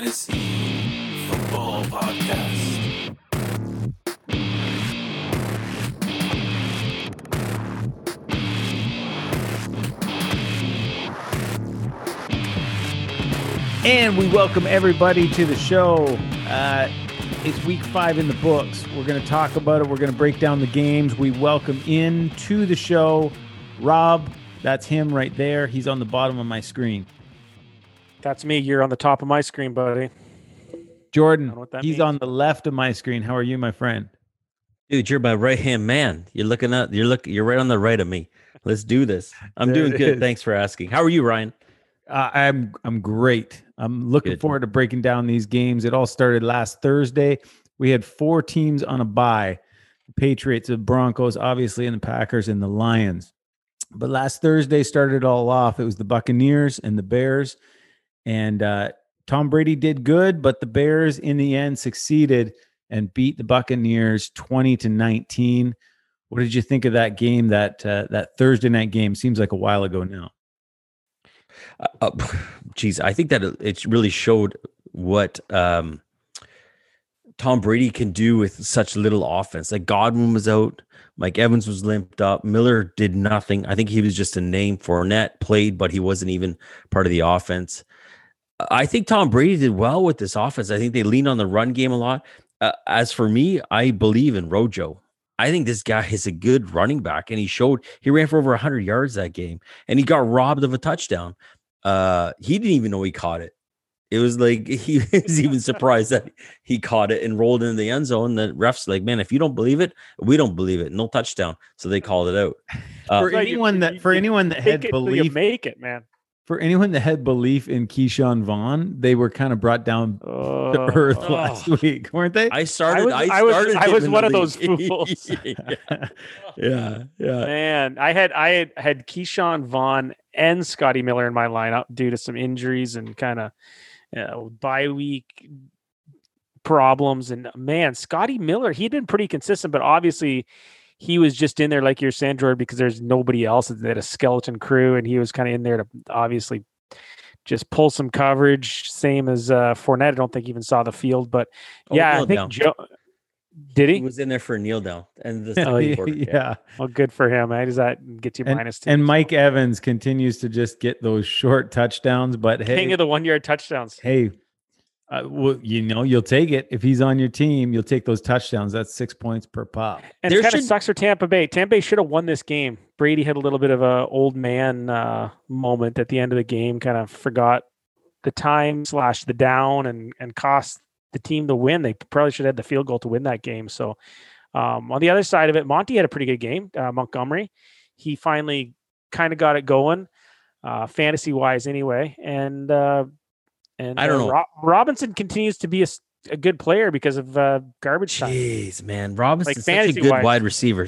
Fantasy Football Podcast. And we welcome everybody to the show. Uh, it's week five in the books. We're going to talk about it. We're going to break down the games. We welcome in to the show Rob. That's him right there. He's on the bottom of my screen. That's me. You're on the top of my screen, buddy. Jordan, Don't know what that he's means. on the left of my screen. How are you, my friend? Dude, you're my right hand man. You're looking up. You're look. You're right on the right of me. Let's do this. I'm doing good. is. Thanks for asking. How are you, Ryan? Uh, I'm I'm great. I'm looking Good. forward to breaking down these games. It all started last Thursday. We had four teams on a bye: the Patriots, the Broncos, obviously, and the Packers and the Lions. But last Thursday started it all off. It was the Buccaneers and the Bears, and uh, Tom Brady did good, but the Bears in the end succeeded and beat the Buccaneers twenty to nineteen. What did you think of that game? That uh, that Thursday night game seems like a while ago now. Uh, uh, geez, I think that it- it really showed what um, Tom Brady can do with such little offense. Like Godwin was out, Mike Evans was limped up, Miller did nothing. I think he was just a name. Fournette played, but he wasn't even part of the offense. I think Tom Brady did well with this offense. I think they lean on the run game a lot. Uh, as for me, I believe in Rojo. I think this guy is a good running back, and he showed he ran for over 100 yards that game, and he got robbed of a touchdown. Uh, he didn't even know he caught it. It was like he was even surprised that he caught it and rolled into the end zone. The refs like, man, if you don't believe it, we don't believe it. No touchdown, so they called it out. Uh, for Right, you- anyone that for you anyone that had Take it till you belief make it, man. For anyone that had belief in Ke'Shawn Vaughn, they were kind of brought down to Uh, earth oh. last week, weren't they? I started. was- I, I was- I was one of those fools. yeah, yeah, yeah. Man, I had I had had Ke'Shawn Vaughn and Scotty Miller in my lineup due to some injuries and kind of you know, bye week problems. And man, Scotty Miller, he'd been pretty consistent, but obviously he was just in there like you're saying, Jordan, because there's nobody else. They had a skeleton crew, and he was kind of in there to obviously just pull some coverage. Same as uh, Fournette. I don't think he even saw the field, but Oh, yeah, I think down. Joe did He he? was in there for a kneel down, and the Oh, second yeah, quarter, yeah. Well, good for him. How does that get you And, minus two? and Mike Evans continues to just get those short touchdowns. But king hey, of the one yard touchdowns. hey, uh, well, you know you'll take it if he's on your team. You'll take those touchdowns. That's six points per pop. And There it kind of sucks for Tampa Bay. Tampa Bay should have won this game. Brady had a little bit of a old man uh, moment at the end of the game. Kind of forgot the time slash the down and and cost the team the win. They probably should have had the field goal to win that game. So um, on the other side of it, Monty had a pretty good game. Uh, Montgomery, he finally kind of got it going, uh, fantasy wise anyway. And uh, and I don't uh, know. Ro- Robinson continues to be a good player because of uh, garbage time. Jeez, man, Robinson's such a good wise. wide receiver.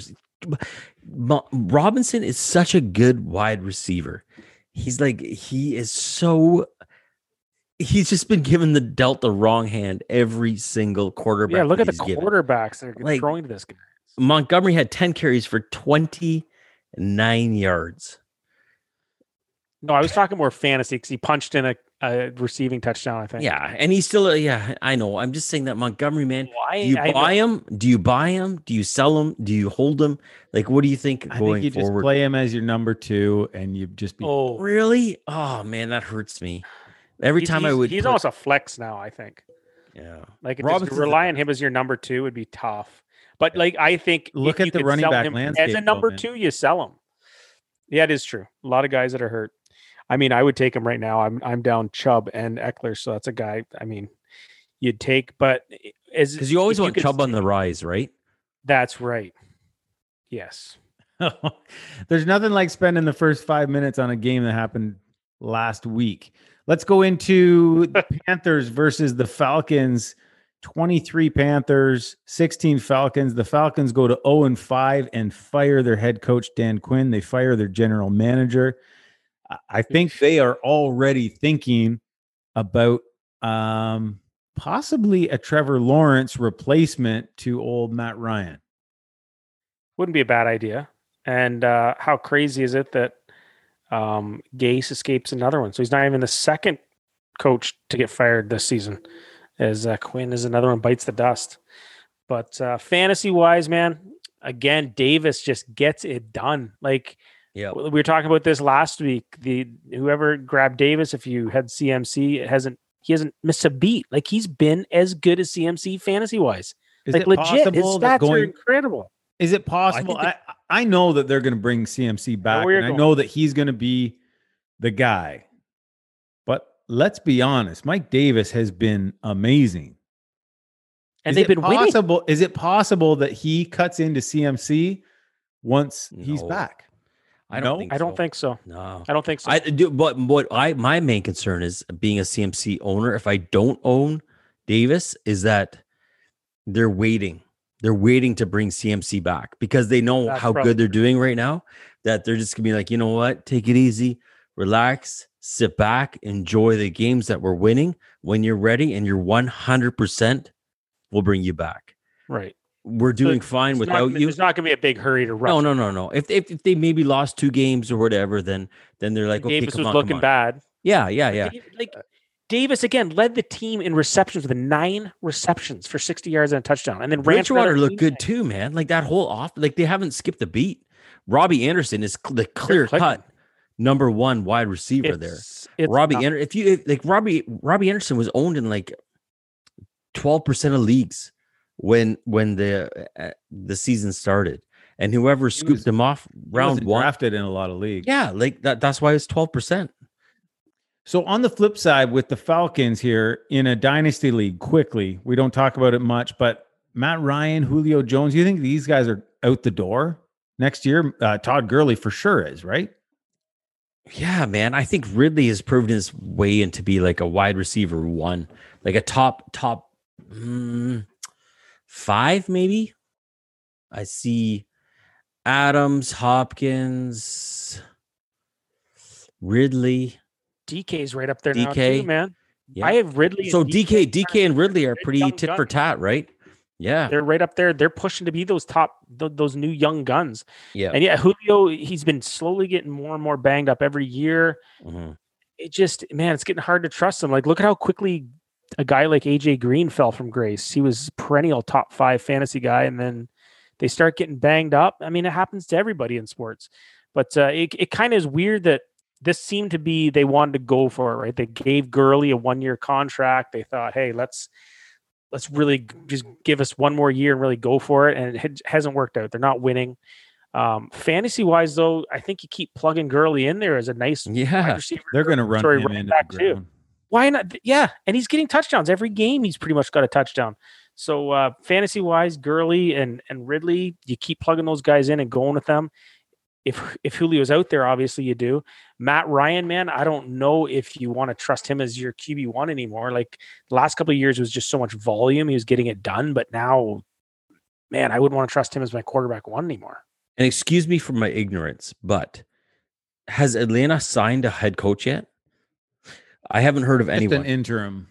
Robinson is such a good wide receiver. He's like he is so. He's just been given the dealt the wrong hand every single quarterback. Yeah, look at the given. quarterbacks that are Like- throwing to this guy. Montgomery had ten carries for twenty nine yards. No, I was talking more fantasy because he punched in a, a receiving touchdown. I think. Yeah, and he's still. yeah, I know. I'm just saying that Montgomery man. Why? Do you I- buy him? Do you buy him? Do you sell him? Do you hold him? Like, what do you think I going think you just forward? play him as your number two, and you just be. Oh, Really? Oh man, that hurts me. Every he's- time I would, He's put- almost a flex now. I think. yeah. Like just Robinson's to a- rely on him as your number two would be tough. But like I think Look if at you the could running sell back landscape, as a number man. two. You sell him. Yeah, it is true. A lot of guys that are hurt. I mean, I would take him right now. I'm I'm down Chubb and Ekeler, so that's a guy. I mean, you'd take, but as Because you always want could Chubb on the rise, right? That's right. Yes. There's nothing like spending the first five minutes on a game that happened last week. Let's go into the Panthers versus the Falcons. 23 Panthers, 16 Falcons. The Falcons go to 0 and 5 and fire their head coach Dan Quinn. They fire their general manager. I- think they are already thinking about um, possibly a Trevor Lawrence replacement to old Matt Ryan. Wouldn't be a bad idea. And uh, how crazy is it that um, Gase escapes another one? So he's not even the second coach to get fired this season, as uh, Quinn is another one bites the dust. But uh, fantasy wise, man, again, Davis just gets it done. Like Yeah. we were talking about this last week. The whoever grabbed Davis, if you had CMC, it hasn't he hasn't missed a beat. Like he's been as good as CMC fantasy wise. Is Like it legit, his possible that stats are incredible. Is it possible? I, that- I know that they're going to bring CMC back, where you're and I know that he's going to be the guy. But let's be honest, Mike Davis has been amazing. And Is they've it been winning. possible. Is it possible that he cuts into CMC once he's back? I don't No? think I don't so. think so. No. I don't think so. I do, but what I my main concern is being a CMC owner. If I don't own Davis, is that they're waiting. They're waiting to bring CMC back because they know That's how probably good they're doing right now. That they're just gonna be like, you know what, take it easy, relax, sit back, enjoy the games that we're winning. When you're ready and you're 100, percent we'll bring you back. right. We're doing fine It's not without you. There's not going to be a big hurry to rush. No, no, no, no. If, if if they maybe lost two games or whatever, then then they're like, okay, Davis was on, looking bad. Yeah, yeah, yeah. Like Davis again led the team in receptions with nine receptions for 60 yards and a touchdown, and then Bridgewater looked good 89. too, man. Like that whole off, like they haven't skipped a beat. Robbie Anderson is the clear cut number one wide receiver there. It's, it's Robbie Ander- if you if, like Robbie Robbie Anderson was owned in like twelve percent of leagues when when the uh, the season started, and whoever scooped was- him off round one, drafted in a lot of leagues. yeah, like that. That's why it's twelve percent. So on the flip side, with the Falcons here in a dynasty league, quickly, we don't talk about it much, but Matt Ryan, Julio Jones, you think these guys are out the door next year? Uh, Todd Gurley for sure is right. Yeah, man. I think Ridley has proven his way into be like a wide receiver one, like a top top mm, five, maybe. I see Adams, Hopkins, Ridley. DK's right up there now DK. too, man. Yeah. I have Ridley. so and DK, DK, and Ridley are pretty tit for tat, right? Yeah, They're right up there. They're pushing to be those top, th- those new young guns. yeah. And yeah, Julio, he's been slowly getting more and more banged up every year. Mhm. It just, man, it's getting hard to trust him. Like, look at how quickly a guy like AJ Green fell from grace. He was perennial top five fantasy guy, and then they start getting banged up. I mean, it happens to everybody in sports, but uh, it it kind of is weird that this seemed to be they wanted to go for it, right? They gave Gurley a one year contract. They thought, hey, let's let's really just give us one more year and really go for it, and it hasn't worked out. They're not winning. Um, fantasy wise, though, I think you keep plugging Gurley in there as a nice Yeah, receiver. They're going to run him into back the too. Why not? Yeah, and he's getting touchdowns every game. He's pretty much got a touchdown. So uh, fantasy wise, Gurley and and Ridley, you keep plugging those guys in and going with them. If if Julio's out there, obviously you do. Matt Ryan, man, I don't know if you want to trust him as your QB one anymore. Like the last couple of years was just so much volume; he was getting it done. But now, man, I wouldn't want to trust him as my quarterback one anymore. and excuse me for my ignorance, but has Atlanta signed a head coach yet? I haven't heard of Just anyone. an interim.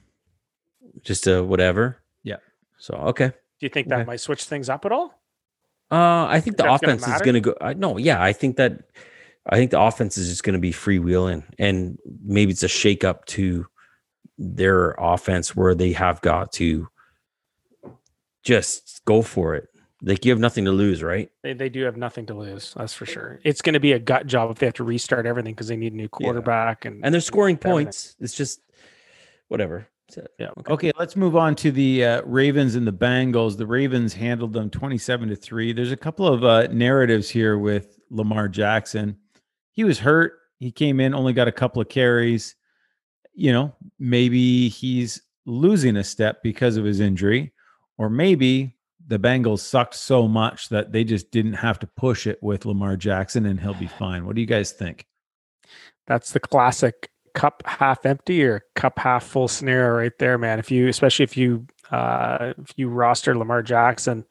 just a whatever. Yeah. So okay. Do you think that Okay. might switch things up at all? Uh, I think the That's gonna offense is going to go. I, no, yeah, I think that. I think the offense is just going to be freewheeling, and maybe it's a shakeup to their offense where they have got to just go for it. Like you have nothing to lose, right? They, they do have nothing to lose. That's for sure. It's going to be a gut job if they have to restart everything because they need a new quarterback and And they're scoring Everything. points. It's just whatever. So, Yeah. Okay, let's move on to the uh, Ravens and the Bengals. The Ravens handled them 27 to 3. There's a couple of uh, narratives here with Lamar Jackson. He was hurt. He came in, only got a couple of carries. You know, maybe he's losing a step because of his injury, or maybe the Bengals sucked so much that they just didn't have to push it with Lamar Jackson and he'll be fine. What do you guys think? that's the classic cup half empty or cup half full scenario right there, man. If you, especially if you, uh, if you roster Lamar Jackson,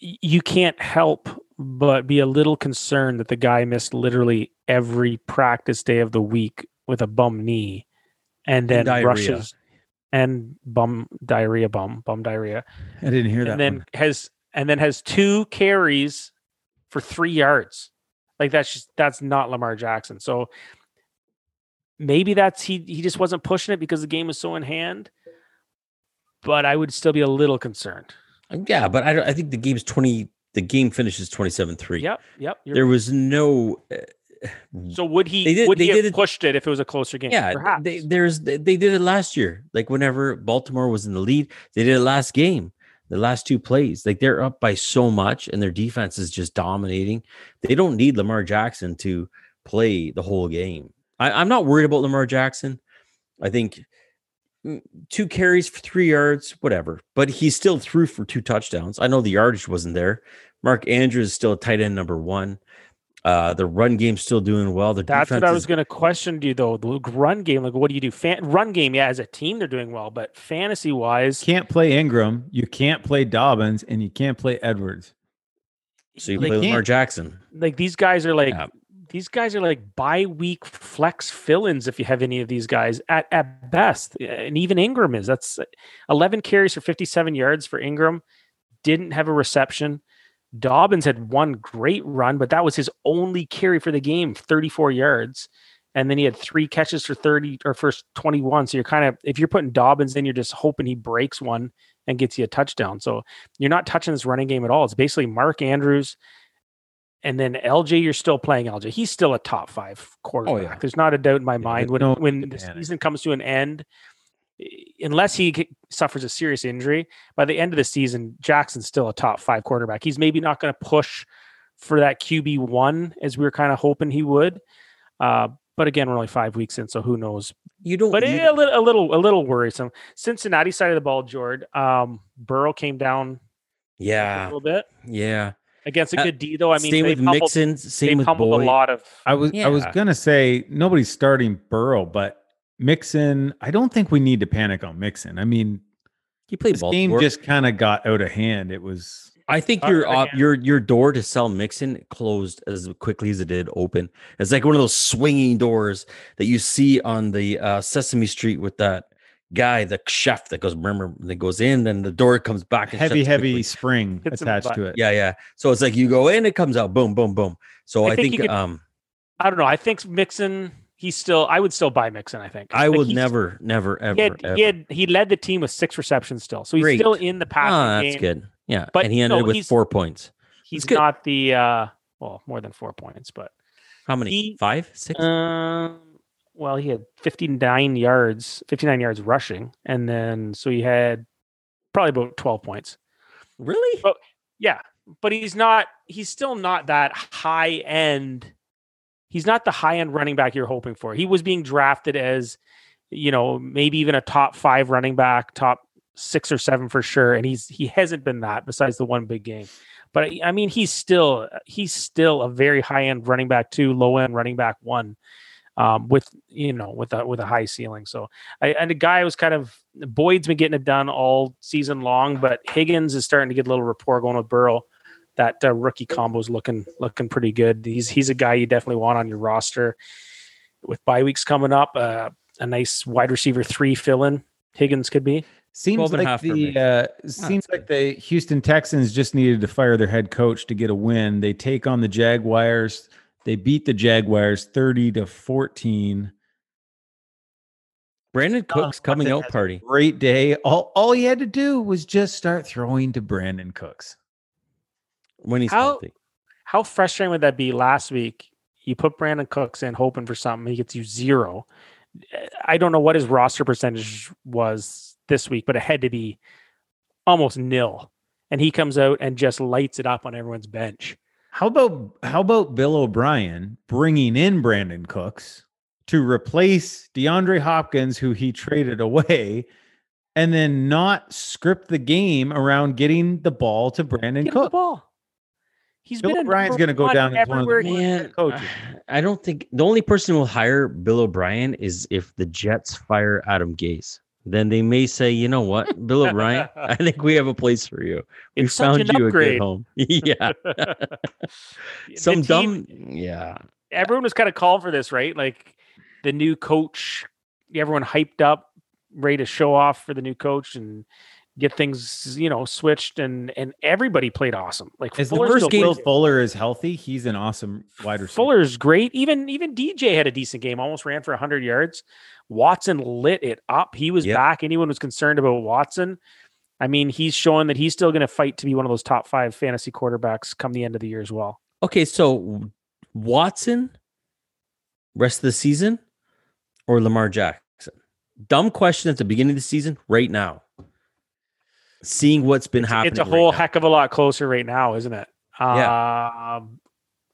you can't help but be a little concerned that the guy missed literally every practice day of the week with a bum knee and then diarrhea. rushes and bum diarrhea bum bum diarrhea I didn't hear that. and then one. has and then has two carries for three yards. Like that's just that's not Lamar Jackson. So maybe that's he he just wasn't pushing it because the game was so in hand. But I would still be a little concerned. Yeah, but I, I think the game's 20 the game finishes 27-3. Yep, yep. There was no uh, so would he They did- would they he have did it- pushed it if it was a closer game? yeah, Perhaps. they, there's they did it last year. Like whenever Baltimore was in the lead, they did it last game. The last two plays, like they're up by so much, and their defense is just dominating. They don't need Lamar Jackson to play the whole game. I, I'm not worried about Lamar Jackson. I think mm, two carries for three yards, whatever. But he still threw for two touchdowns. I know the yardage wasn't there. Mark Andrews is still a tight end number one. Uh, the run game's still doing well. The That's what defense I is- was going to question you though. The run game, like, what do you do? Fan- run game, yeah, as a team, they're doing well, but fantasy wise, Can't play Ingram, you can't play Dobbins, and you can't play Edwards. So you play Lamar. Jackson. like these guys are like Yeah. these guys are like bye week flex fill-ins if you have any of these guys at at best, and even Ingram is. That's eleven carries for fifty-seven yards for Ingram. Didn't have a reception. Dobbins had one great run, but that was his only carry for the game, 34 yards. And then he had three catches for 30 or first 21. So you're kind of, if you're putting Dobbins in, you're just hoping he breaks one and gets you a touchdown. So you're not touching this running game at all. It's basically Mark Andrews. And then LJ, you're still playing LJ. He's still a top five quarterback. There's not a doubt in my mind. When, no when the panic. season comes to an end, unless he suffers a serious injury, by the end of the season, Jackson's still a top five quarterback. He's maybe not going to push for that QB one as we were kind of hoping he would. Uh, but again, we're only five weeks in, so who knows? You don't. But you- eh, a little, a little, a little worrisome. Cincinnati side of the ball, Jord. Um, Burrow came down Yeah, a little bit yeah. against a Uh, good D, though. I mean, same they've with humbled, Mixon. Same with humbled Boyd. a lot of. I was I was gonna say nobody's starting Burrow, but Mixon. I don't think we need to panic on Mixon. I mean, He played this game just kind of got out of hand. It was I think Uh, your op- again- your your door to sell Mixon closed as quickly as it did open. It's like one of those swinging doors that you see on the uh, Sesame Street with that guy, the chef that goes remember that goes in, then the door comes back. And heavy, heavy quickly. spring Hits him in the attached to it. Yeah, yeah. So it's like you go in, it comes out, boom, boom, boom. So I I, think think, could- um I don't know. I think Mixon. He's still. I would still buy Mixon. I think. I Like, would never, never, ever, He had, ever. he had he led the team with six receptions still, so he's Great. still in the passing Ah, that's game. good. Yeah, But and he ended no, with four points. He's not the uh well more than four points, but How many? He- Five, six? um well he had 59 yards 59 yards rushing and then so he had probably about 12 points really? but- yeah but he's not he's still not that high end he's not the high end running back you're hoping for. He was being drafted as you know maybe even a top five running back top six or seven for sure and he's he hasn't been that besides the one big game. But I- mean he's still he's still a very high end running back two low end running back one um, with you know with a with a high ceiling. So I, and the guy was kind of boyd's been getting it done all season long but higgins is starting to get a little rapport going with burrow that uh, rookie combo is looking looking pretty good he's he's a guy you definitely want on your roster with bye weeks coming up uh, a nice wide receiver three fill in higgins could be Seems 12 and a like the uh, seems like the Houston Texans just needed to fire their head coach to get a win. They take on the Jaguars. They beat the Jaguars 30 to 14. Brandin Cooks coming out party. Great day. All all he had to do was just start throwing to Brandin Cooks. When he's How- healthy. how frustrating would that be last week? You put Brandin Cooks in hoping for something he gets you zero. I don't know what his roster percentage was this week but it had to be almost nil. And he comes out and just lights it up on everyone's bench. How about how about Bill O'Brien bringing in Brandin Cooks to replace DeAndre Hopkins, who he traded away, and then not script the game around getting the ball to Brandon Get him Cooks? ball He's Bill been O'Brien's going to go down as one of the everywhere he- worst Man, coaches. I don't think the only person who will hire Bill O'Brien is if the Jets fire Adam Gase. Then they may say, you know what, Bill O'Brien, I think we have a place for you. We It's such found an you a upgrade. good home. yeah. Some team- dumb yeah. everyone was kind of calling for this, right? Like the new coach, everyone hyped up, ready to show off for the new coach, and get things you know switched, and and everybody played awesome. Like As the first game Fuller is healthy, he's an awesome wide receiver. Fuller's great. Even even DJ had a decent game. Almost ran for 100 yards. Watson lit it up. He was Yep. back. Anyone was concerned about Watson. I mean, he's showing that he's still going to fight to be one of those top five fantasy quarterbacks come the end of the year as well. Okay, so Watson, rest of the season, or Lamar Jackson? Dumb question at the beginning of the season, right now. Seeing what's been happening. It's a whole now. heck of a lot closer right now, isn't it? Yeah. Um,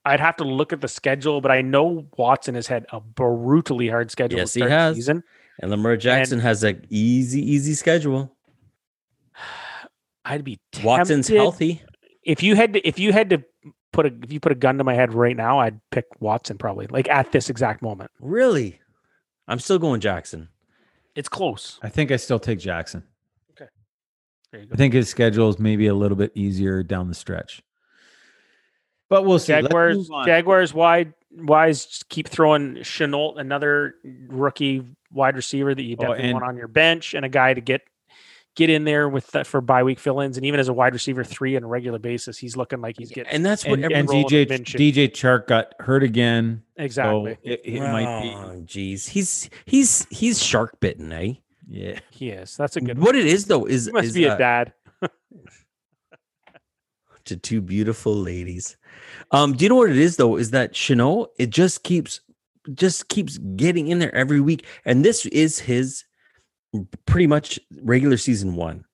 I'd have to look at the schedule, but I know Watson has had a brutally hard schedule Yes, he the has. season. And Lamar Jackson has an easy, easy schedule. I'd be Watson's healthy. If you had to, if you had to put a, if you put a gun to my head right now, I'd pick Watson probably, like at this exact moment. Really? I'm still going Jackson. It's close. I think I still take Jackson. There you go. I think his schedule is maybe a little bit easier down the stretch. But we'll see. Let's Jaguars, move on. Jaguars wide wise just keep throwing Shenault, another rookie wide receiver that you Oh, definitely and- want on your bench, and a guy to get get in there with that for bye week fill ins, and even as a wide receiver three on a regular basis, he's looking like he's getting And that's what and, every and role DJ of Minshew. DJ Chark got hurt again. exactly. So it, it might be. Oh, jeez. He's he's he's shark bitten, eh? Yeah. he is. That's a good. What it is though is, He must is be uh, a dad. to two beautiful ladies. Um, do you know what it is though? Is that Shenault? It just keeps just keeps getting in there every week, and this is his pretty much regular season one.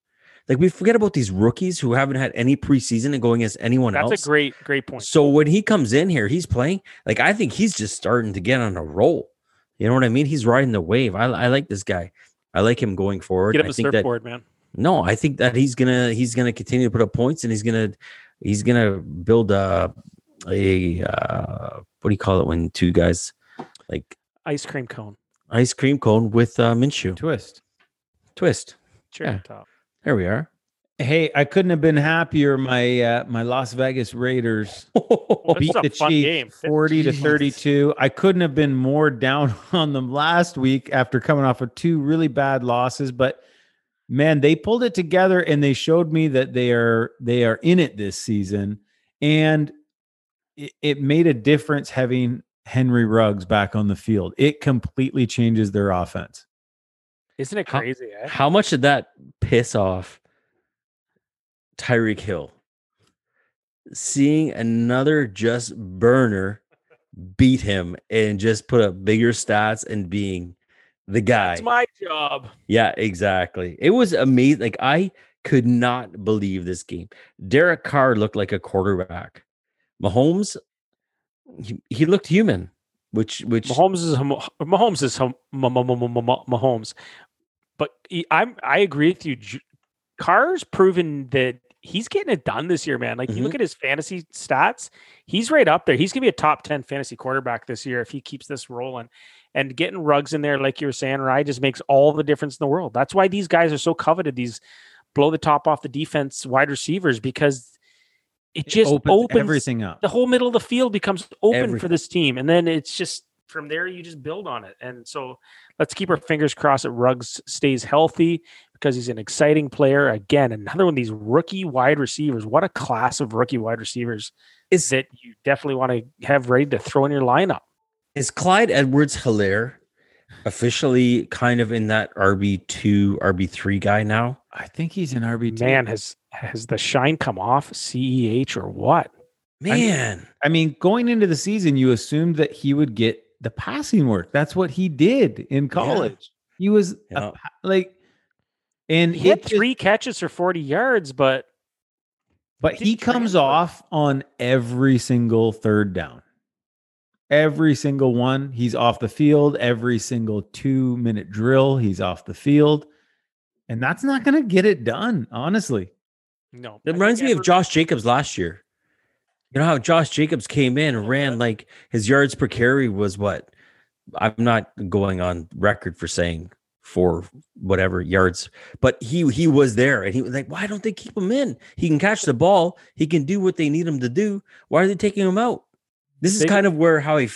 Like we forget about these rookies who haven't had any preseason and going against anyone That's else. That's a great, great point. So when he comes in here, he's playing. Like I think he's just starting to get on a roll. You know what I mean? He's riding the wave. I, I like this guy. I like him going forward. Get up I a think that surfboard, man. no, I think that he's gonna he's gonna continue to put up points and he's gonna he's gonna build a a uh, what do you call it when two guys like Ice cream cone, ice cream cone with uh, Minshew Twist. twist. cherry Yeah. top. There we are. Hey, I couldn't have been happier. My uh, my Las Vegas Raiders This beat the fun Chiefs game. 40 to 32. I couldn't have been more down on them last week after coming off of two really bad losses, but man, they pulled it together and they showed me that they are they are in it this season and it, it made a difference having Henry Ruggs back on the field. It completely changes their offense. Isn't it How- crazy? Eh? How much did that piss off Tyreek Hill? Seeing another just burner beat him and just put up bigger stats and being the guy. It's my job. Yeah, exactly. It was amazing. Like I could not believe this game. Derek Carr looked like a quarterback. Mahomes, he, he looked human, which which Mahomes is Mahomes is Hom- Ma- Ma- Ma- Ma- Ma- Mahomes, but I'm I agree with you. Carr's proven that he's getting it done this year, man. Like you Mm-hmm. look at his fantasy stats, he's right up there. He's gonna be a top ten fantasy quarterback this year if he keeps this rolling. And getting Ruggs in there, like you were saying, Rye, just makes all the difference in the world. That's why these guys are so coveted. These blow the top off the defense wide receivers because it just opens opens everything up. the whole middle of the field becomes open for this team and then it's just from there you just build on it. And so let's keep our fingers crossed that Ruggs stays healthy because he's an exciting player. Again another one of these rookie wide receivers. What a class of rookie wide receivers is that you definitely want to have ready to throw in your lineup. Is Clyde Edwards Helaire officially kind of in that RB two, RB three guy now? I think he's an RB2. man has has the shine come off ceh or what? Man, I mean, going into the season, you assumed that he would get the passing work. That's what he did in college. He was Yeah. pa- like, and he had it just- three catches for 40 yards but but he comes off on every single third down. Every single one, he's off the field. Every single two minute drill, he's off the field. And that's not going to get it done, honestly. no it reminds think me of Josh Jacobs last year. You know how Josh Jacobs came in and ran like his yards per carry was what? I'm not going on record for saying for whatever yards, but he he was there and he was like, why don't they keep him in? He can catch the ball. He can do what they need him to do. Why are they taking him out? This is They- kind of where how I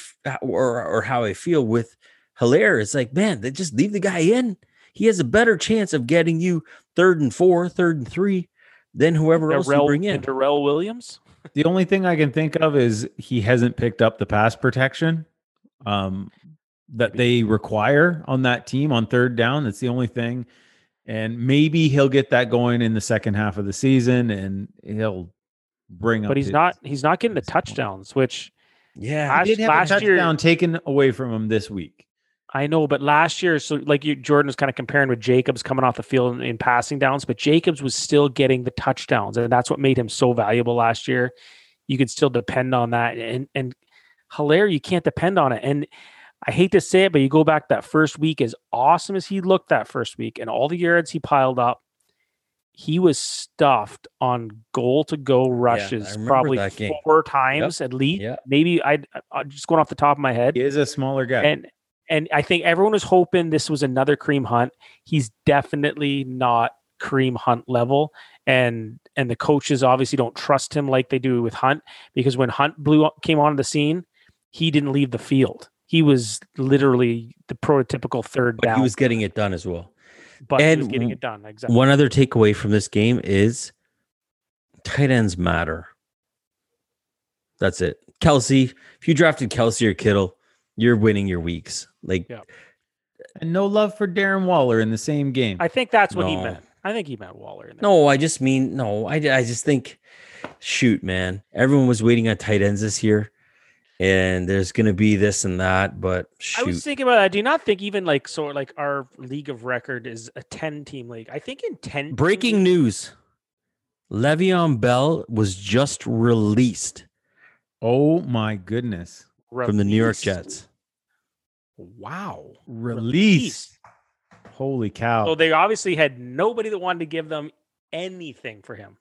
or or how I feel with Helaire. It's like, man, they just leave the guy in. he has a better chance of getting you third and four, third and three than whoever else you Darrel, bring in. Darrel Williams. The only thing I can think of is he hasn't picked up the pass protection um, that they require on that team on third down. That's the only thing. And maybe he'll get that going in the second half of the season and he'll bring up. But he's his- not he's not getting the touchdowns, which Yeah. last, He did have last a year touchdown taken away from him this week. I know, but last year, so like you, Jordan was kind of comparing with Jacobs coming off the field in, in passing downs, but Jacobs was still getting the touchdowns, and that's what made him so valuable last year. You could still depend on that, and and Helaire, you can't depend on it. And I hate to say it, but you go back that first week, as awesome as he looked that first week, and all the yards he piled up, he was stuffed on goal to go rushes remember probably game. four times at least. Yep. Maybe I uh, just going off the top of my head He is a smaller guy. and and I think everyone was hoping this was another Kareem Hunt. He's definitely not Kareem Hunt level, and and the coaches obviously don't trust him like they do with Hunt because when Hunt blew up, came onto the scene, he didn't leave the field. He was literally the prototypical third but down, he was getting it done as well. but he was getting it done exactly. One other takeaway from this game is tight ends matter. That's it. Kelce, if you drafted Kelce or Kittle, you're winning your weeks. Like, Yeah. and no love for Darren Waller in the same game. I think that's what he meant. I think he meant Waller. No, I just mean, no, I, I just think, shoot, man, everyone was waiting on tight ends this year, and there's going to be this and that, but I was thinking about that. Do not think even like so like our league of record is a ten team league? I think in ten Breaking news Le'Veon Bell was just released oh my goodness. from the New York. Jets. Wow. Release. Holy cow. So they obviously had nobody that wanted to give them anything for him.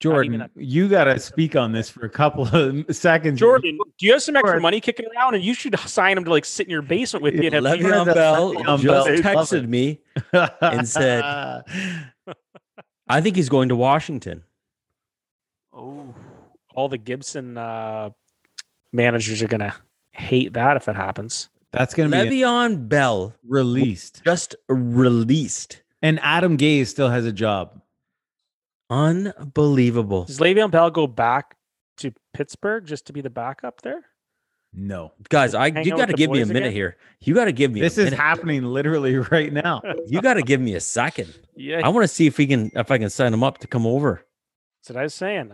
Jordan, a- you got to speak on this for a couple of seconds. Jordan, do you have some extra Jordan. money kicking around? And you should sign him to like sit in your basement with you and have Le'Veon beer. Le'Veon Bell- Bell just Bell. texted me. and said- I think he's going to Washington. Oh, all the Gibson uh, managers are gonna hate that if it happens. That's going to be Le'Veon Bell released. just released. And Adam Gase still has a job. Unbelievable. Does Le'Veon Bell go back to Pittsburgh just to be the backup there? No. Guys, I Hang you got to give me a minute again? here. You got to give me This a is minute. happening literally right now. you got to give me a second. Yeah, I want to see if we can if I can sign him up to come over. that's what I was saying.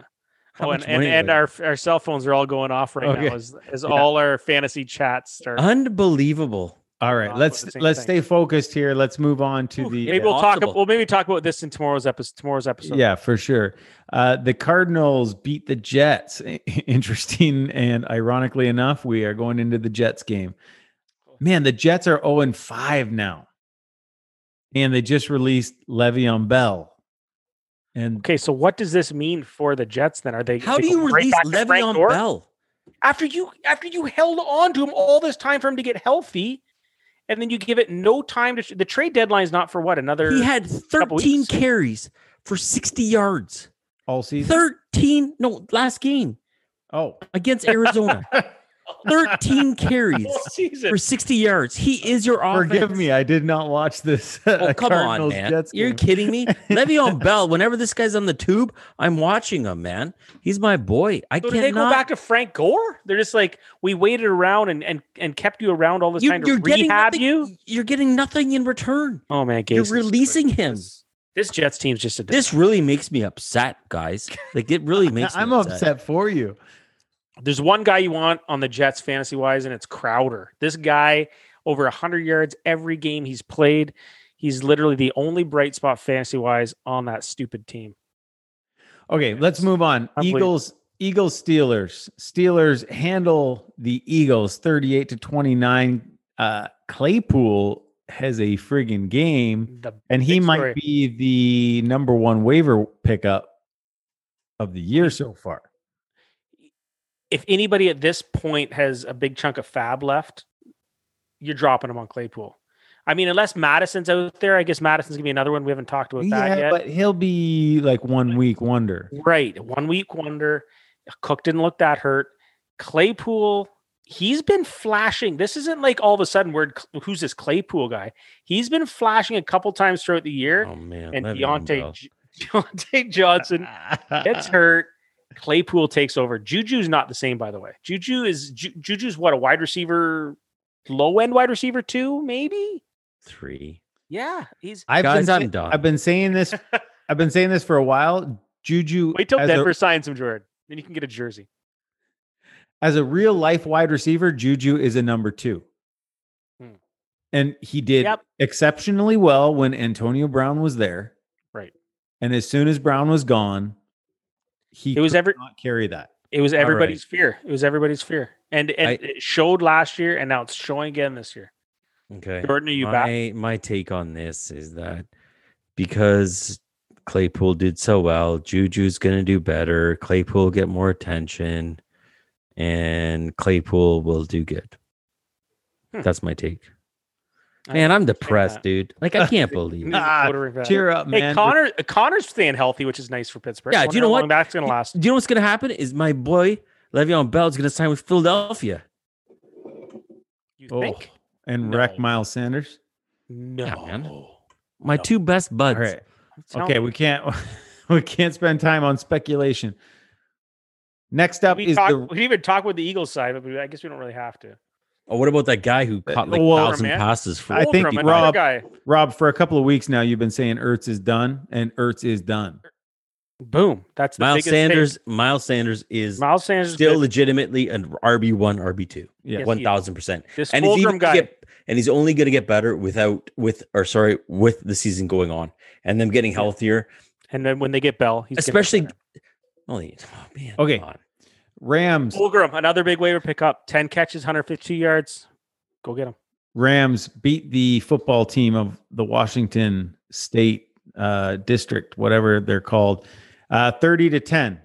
How oh, and, and, and our our cell phones are all going off right Okay. now as, as Yeah. all our fantasy chats start. Unbelievable. All right, let's let's thing. stay focused here. Let's move on to Ooh, the maybe we'll talk. Possible. Well, maybe talk about this in tomorrow's episode. Tomorrow's episode. Yeah, for sure. Uh, the Cardinals beat the Jets. Interesting and ironically enough, we are going into the Jets game. Man, the Jets are 0 and 5 now. And they just released Le'Veon Bell. And Okay, so what does this mean for the Jets? Then are they? How they do you go right release back to Frank Le'Veon Bell? after you after you held on to him all this time for him to get healthy, and then you give it no time to the trade deadline is not for what another. He had 13 carries for 60 yards. all season. 13 no, last game Oh, against Arizona. 13 carries for 60 yards. He is your offense. forgive me. I did not watch this. Uh, oh, come on, man. You're kidding me? Le'Veon Bell, whenever this guy's on the tube, I'm watching him, man. He's my boy. I So can't did they go back to Frank Gore? They're just like we waited around and and, and kept you around all this you, time to you're getting rehab nothing, you. You're getting nothing in return. Oh man, You're releasing him. This, this Jets team's just a This really makes me upset, guys. Like it really makes me I'm upset. upset for you. There's one guy you want on the Jets fantasy wise, and it's Crowder. This guy over 100 yards every game he's played. He's literally the only bright spot fantasy wise on that stupid team. Okay, let's move on. Eagles, Eagles, Steelers. Steelers handle the Eagles 38 to 29. Uh, Claypool has a friggin' game, The and he might story. be the number one waiver pickup of the year so far. If anybody at this point has a big chunk of fab left, you're dropping them on Claypool. I mean, unless Madison's out there, I guess Madison's gonna be another one. We haven't talked about that yet. but he'll be like one week wonder. Right. One week wonder. Cook didn't look that hurt. Claypool he's been flashing. This isn't like all of a sudden where who's this Claypool guy? He's been flashing a couple times throughout the year, Oh man, and Le'Veon Diontae Bell. J- Diontae Johnson gets hurt. Claypool takes over. Juju's not the same, by the way. Juju is Ju- Juju's what a wide receiver, low end wide receiver too, maybe. three. Yeah, he's I've Guys, been, I'm done. I've been saying this. I've been saying this for a while. Juju wait till as a- Denver signs him, Jordan. Then you can get a jersey. as a real life wide receiver, Juju is a number two. Hmm. And he did Yep. exceptionally well when Antonio Brown was there. Right. And as soon as Brown was gone, he It was every- not carry that. It was right. everybody's fear. It was everybody's fear, and and I- it showed last year, and now it's showing again this year. Okay. Jordan, are you back? my my take on this is that because Claypool did so well, Juju's gonna do better. Claypool will get more attention, and Claypool will do good. Hmm. That's my take. I Man, I'm depressed, dude. Like I can't believe it. Ah, Quarter of that. Cheer up, man. Hey, man. Conner, Conner's staying healthy, which is nice for Pittsburgh. Yeah, do you know what? That's gonna last. Do you know what's gonna happen? Is my boy Le'Veon Bell is gonna sign with Philadelphia. You Oh, think? and No. wreck Miles Sanders. No. man. My No. two best buds. All right. Okay, you. we can't we can't spend time on speculation. Next up we, is talk, the we didn't even talk with the Eagles side, but I guess we don't really have to. Oh, what about that guy who uh, caught like well, thousand man. passes for? I think Fulgham, Rob- guy. Rob for a couple of weeks now. You've been saying Ertz is done, and Ertz is done. Boom. That's the Miles biggest take. Sanders. Miles Sanders is Miles Sanders is still good. legitimately an RB one, RB two, Yeah. Yes, one he is. thousand percent. This And he's even guy. get, and he's only going to get better without with or sorry with the season going on and them getting healthier. and then when they get Bell, he's Especially- better. Only oh man. Okay. Come on. Rams Fulgham, another big waiver pickup. 10 catches, 152 yards. Go get him. Rams beat the football team of the Washington State uh, District, whatever they're called, uh, thirty to ten.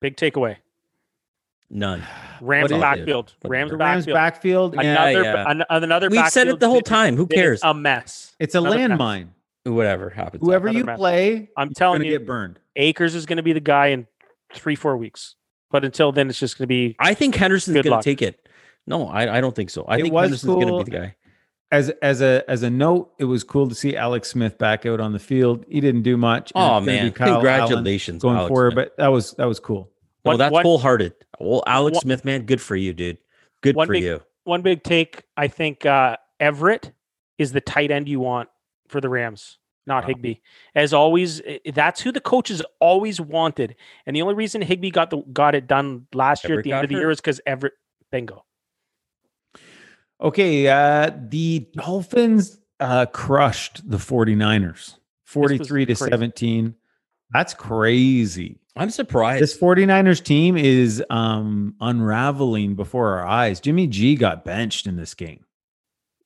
Big takeaway. None. Rams backfield. Rams The the- Rams backfield. backfield, Another, yeah. an- another We've said it the whole time. Who cares? A mess. it's a Another mess. landmine. Whatever happens. Whoever you mess. play, I'm telling you, get burned. Akers is going to be the guy in three, four weeks. But until then, it's just going to be I think Henderson's Good going to take it. No, I, I don't think so. I It think was Henderson's going cool. to be the guy. As as a as a note, it was cool to see Alex Smith back out on the field. He didn't do much. Oh it's gonna be man, Kyle Allen congratulations, going Alex forward. Smith. But that was that was cool. No, One- that's one- wholehearted. Well, Alex one- Smith, man, good for you, dude. Good for big- you. one big take. I think uh, Everett is the tight end you want for the Rams, not Wow. Higbee. As always, that's who the coaches always wanted. And the only reason Higbee got the got it done last year at the end of the hurt? year is because Everett bingo. Okay, uh the Dolphins uh crushed the 49ers 43 to crazy. 17. That's crazy. I'm surprised. This 49ers team is um unraveling before our eyes. Jimmy G got benched in this game.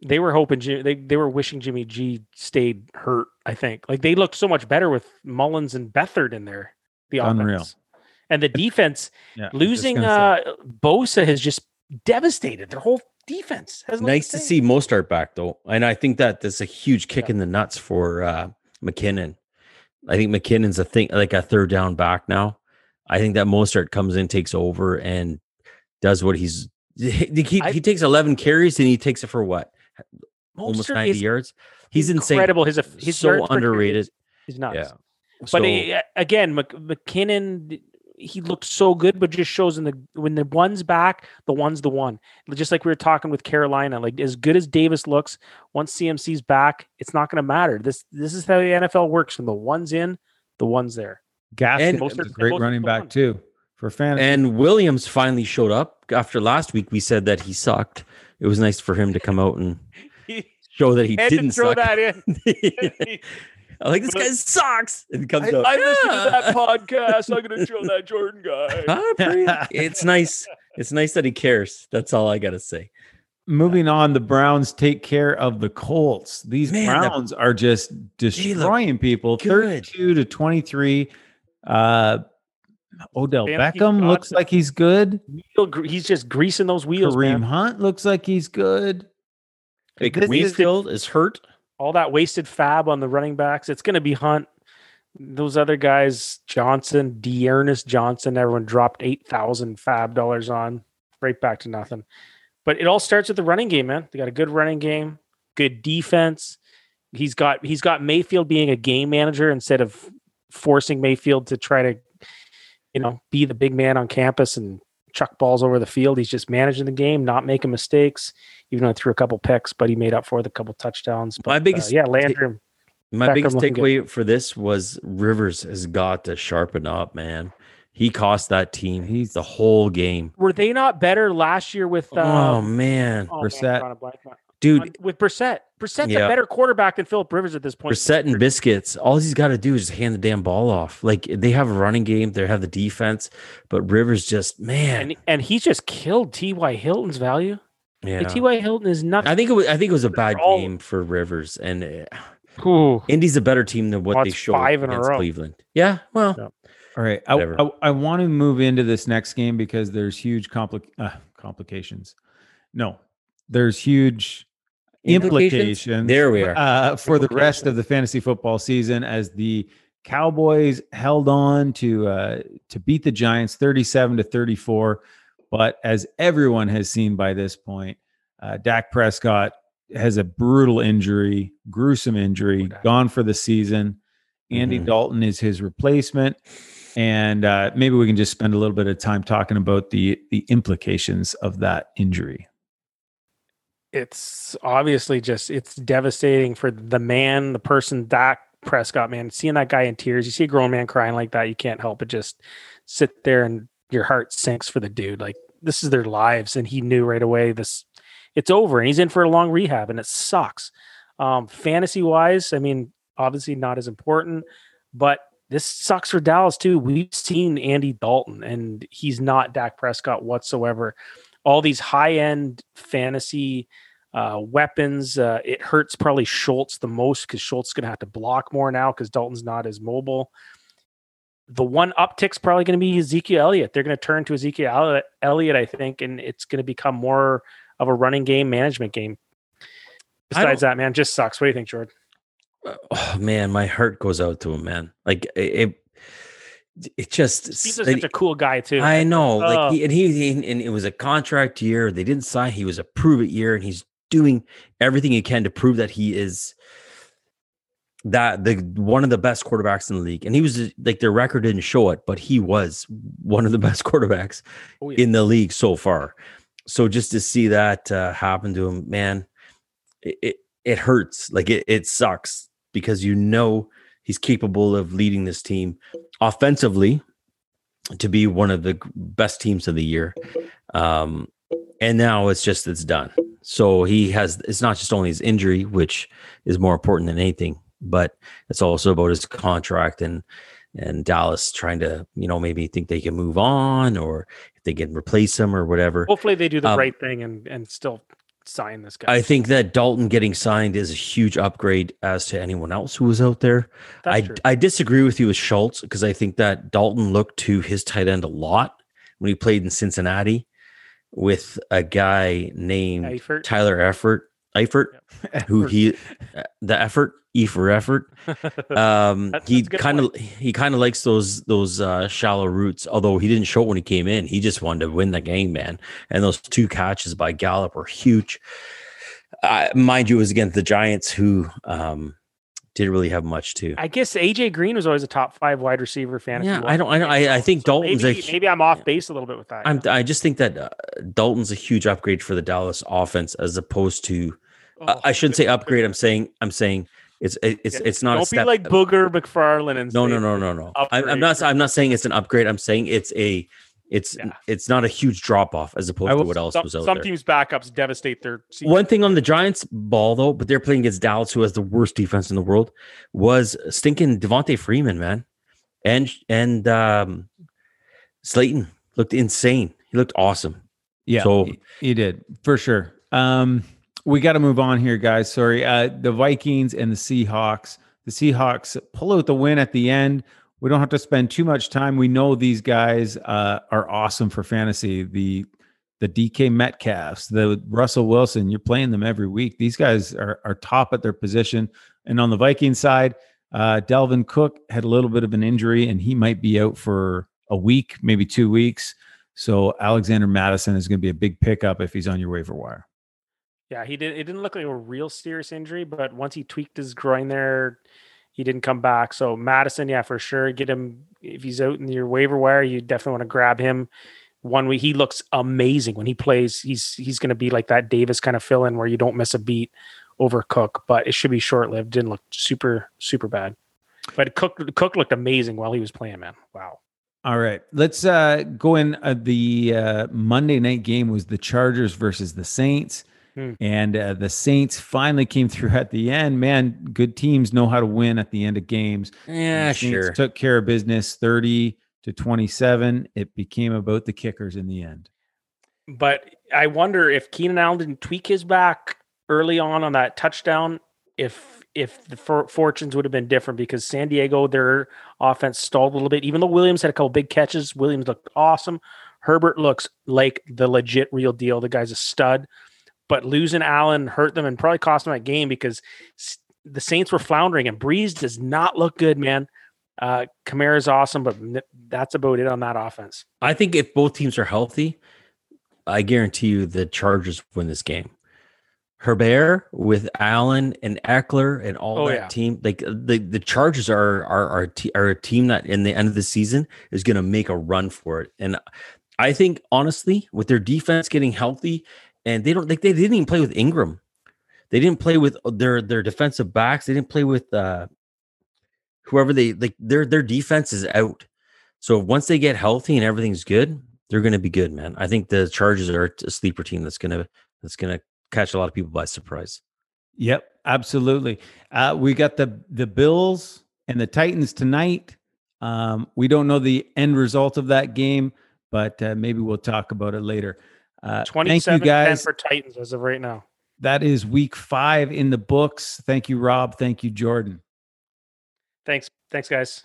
They were hoping Jim- they they were wishing Jimmy G stayed hurt. I think like they looked so much better with Mullens and Beathard in there. The offense. Unreal. and the defense Yeah. Losing uh Bosa has just devastated their whole defense. Has nice to see Mostert back though, and I think that that's a huge kick Yeah. in the nuts for uh, McKinnon. I think McKinnon's a thing like a third down back now. I think that Mostert comes in, takes over, and does what he's he, he, I- he takes 11 carries and he takes it for what almost Mostert 90 is yards. He's insane. incredible. His his so yards per carry underrated. He's is nuts. Yeah. But he- again, Mc, McKinnon, he looked so good, but just shows in the when the one's back, the one's the one. Just like we were talking with Carolina, like as good as Davis looks, once CMC's back, it's not going to matter. This this is how the NFL works. When the one's in, the one's there. Gaskins and- is Mostert- a great running back one. too for fantasy. And Williams finally showed up after last week. We said that he sucked. It was nice for him to come out and show that he didn't throw suck. that in. I'm like, this guy sucks. And he comes I, out. I listened to that podcast. I'm going to show that Jordan guy. It's nice. It's nice that he cares. That's all I gotta say. Moving on, the Browns take care of the Colts. These Man, the- Browns are just destroying people. good. 32 to 23. Uh Odell Fantasy Beckham looks like he's good. He's just greasing those wheels, Kareem man. Hunt looks like he's good. Baker This is- Mayfield is hurt. all that wasted fab on the running backs. It's going to be Hunt. Those other guys, Johnson, D'Ernest Johnson, everyone dropped eight thousand fab dollars on. right back to nothing. But it all starts with the running game, man. They got a good running game, good defense. He's got he's got Mayfield being a game manager instead of forcing Mayfield to try to, you know, be the big man on campus and chuck balls over the field. He's just managing the game, not making mistakes. Even though he threw a couple picks, but he made up for it, a couple touchdowns. But, My uh, biggest yeah, Landry. My Beckham biggest looking good. takeaway for this was Rivers has got to sharpen up, man. He cost that team He's- the whole game. Were they not better last year with? Uh, oh man, oh, man, Brissett. drawing a blank now. Dude, On- with Brissett. Brissett's Yeah. a better quarterback than Philip Rivers at this point. Brissett and biscuits. All he's got to do is just hand the damn ball off. Like they have a running game, they have the defense, but Rivers just man, and and he just killed T.Y. Hilton's value. yeah. Like T.Y. Hilton is nothing. I think it was. I think it was a bad all- game for Rivers, and uh, Ooh. Indy's a better team than what Oh, they it's showed five in a against row. Cleveland. Yeah, well, Yeah. All right. I, I, I want to move into this next game because there's huge compli- uh, complications. No, there's huge Implications? implications. There we are. Uh, for the rest of the fantasy football season as the Cowboys held on to uh, to beat the Giants 37 to 34. But as everyone has seen by this point, uh, Dak Prescott has a brutal injury, gruesome injury, gone for the season. Andy Mhm. Dalton is his replacement. And uh, maybe we can just spend a little bit of time talking about the the implications of that injury. It's obviously just it's devastating for the man, the person, Dak Prescott, man. Seeing that guy in tears, you see a grown man crying like that, you can't help but just sit there and your heart sinks for the dude. Like this is their lives, and he knew right away this it's over, and he's in for a long rehab, and it sucks. Um, fantasy wise, I mean, obviously not as important, but this sucks for Dallas too. We've seen Andy Dalton, and he's not Dak Prescott whatsoever. All these high end fantasy uh, weapons. Uh, it hurts probably Schultz the most because Schultz is going to have to block more now because Dalton's not as mobile. The one uptick's probably going to be Ezekiel Elliott. They're going to turn to Ezekiel Elliott- I think, and it's going to become more of a running game, management game. Besides that, man, just sucks. What do you think, Jordan? oh man, my heart goes out to him, man. Like it, it, just. He's such a cool guy too. I know, Oh. like, he, and he, he, and it was a contract year. They didn't sign. He was a prove it year, and he's doing everything he can to prove that he is that the one of the best quarterbacks in the league. And he was like their record didn't show it, but he was one of the best quarterbacks Oh, yeah. in the league so far. So just to see that uh, happen to him, man, it, it it hurts. Like it it sucks because you know he's capable of leading this team offensively to be one of the best teams of the year. Um, and now it's just it's done. So he has it's not just only his injury, which is more important than anything, but it's also about his contract and and Dallas trying to, you know, maybe think they can move on or if they can replace him or whatever. Hopefully, they do the Um, right thing and and still sign this guy. I think that Dalton getting signed is a huge upgrade as to anyone else who was out there. That's I, true. I disagree with you with Schultz because I think that Dalton looked to his tight end a lot when he played in Cincinnati with a guy named Eifert. Tyler Eifert, Eifert, who he uh, the effort, E for effort. Um, That's- he that's a good kind of he kind of likes those those uh, shallow routes. Although he didn't show it when he came in, he just wanted to win the game, man. And those two catches by Gallup were huge. Uh, mind you, it was against the Giants, who um, didn't really have much to. I guess AJ Green was always a top five wide receiver fantasy. Yeah, I don't. I don't. I, I think So Dalton's maybe, a. maybe I'm off yeah. base a little bit with that. I'm. I just think that uh, Dalton's a huge upgrade for the Dallas offense as opposed to. Oh, I shouldn't say upgrade. I'm saying. I'm saying it's. It's. Yeah. It's not. Don't a step, be like Booger McFarland and No, say no, no, no, no. I'm, I'm not. I'm not saying it's an upgrade. I'm saying it's a. It's. Yeah. It's not a huge drop off as opposed I to what else Some, was out there. some there. teams' backups devastate their season. One thing on the Giants ball though, but they're playing against Dallas, who has the worst defense in the world, was stinking Devonta Freeman, man, and and um, Slayton looked insane. He looked awesome. Yeah, So- he, he did for sure. Um, we got to move on here, guys. Sorry. Uh, the Vikings and the Seahawks. The Seahawks pull out the win at the end. We don't have to spend too much time. We know these guys uh, are awesome for fantasy. The the DK Metcalfs, the Russell Wilson. You're playing them every week. These guys are are top at their position. And on the Viking side, uh, Dalvin Cook had a little bit of an injury, and he might be out for a week, maybe two weeks. So Alexander Mattison is going to be a big pickup if he's on your waiver wire. Yeah, he did. It didn't look like a real serious injury, but once he tweaked his groin there, he didn't come back. So Mattison, yeah, for sure, get him if he's out in your waiver wire. You definitely want to grab him. One week he looks amazing when he plays. He's he's going to be like that Davis kind of fill in where you don't miss a beat over Cook, but it should be short lived. Didn't look super super bad, but Cook Cook looked amazing while he was playing. Man, wow. All right, let's uh, go in. Uh, the uh, Monday night game was the Chargers versus the Saints. Hmm. And uh, the Saints finally came through at the end. Man, good teams know how to win at the end of games. Yeah, The sure. Took care of business 30 to 27. It became about the kickers in the end. But I wonder if Keenan Allen didn't tweak his back early on on that touchdown, if if the for- fortunes would have been different because San Diego their offense stalled a little bit. Even though Williams had a couple big catches, Williams looked awesome. Herbert looks like the legit real deal. The guy's a stud. But losing Allen hurt them and probably cost them that game because the Saints were floundering and Brees does not look good, man. Uh, Kamara's awesome, but that's about it on that offense. I think if both teams are healthy, I guarantee you the Chargers win this game. Herbert with Allen and Ekeler and all Oh, that yeah. team, like the the Chargers are are are, te- are a team that in the end of the season is going to make a run for it. And I think honestly, with their defense getting healthy, and they don't like they didn't even play with Ingram, they didn't play with their their defensive backs, they didn't play with uh whoever they like. Their their defense is out. So once they get healthy and everything's good, they're going to be good, man. I think the Chargers are a sleeper team that's to that's to catch a lot of people by surprise. Yep, absolutely. Uh, we got the the Bills and the Titans tonight. Um, we don't know the end result of that game, but uh, maybe we'll talk about it later. Uh, thank you guys. for Titans as of right now. That is week five in the books. Thank you, Rob. Thank you, Jordan. Thanks. Thanks, guys.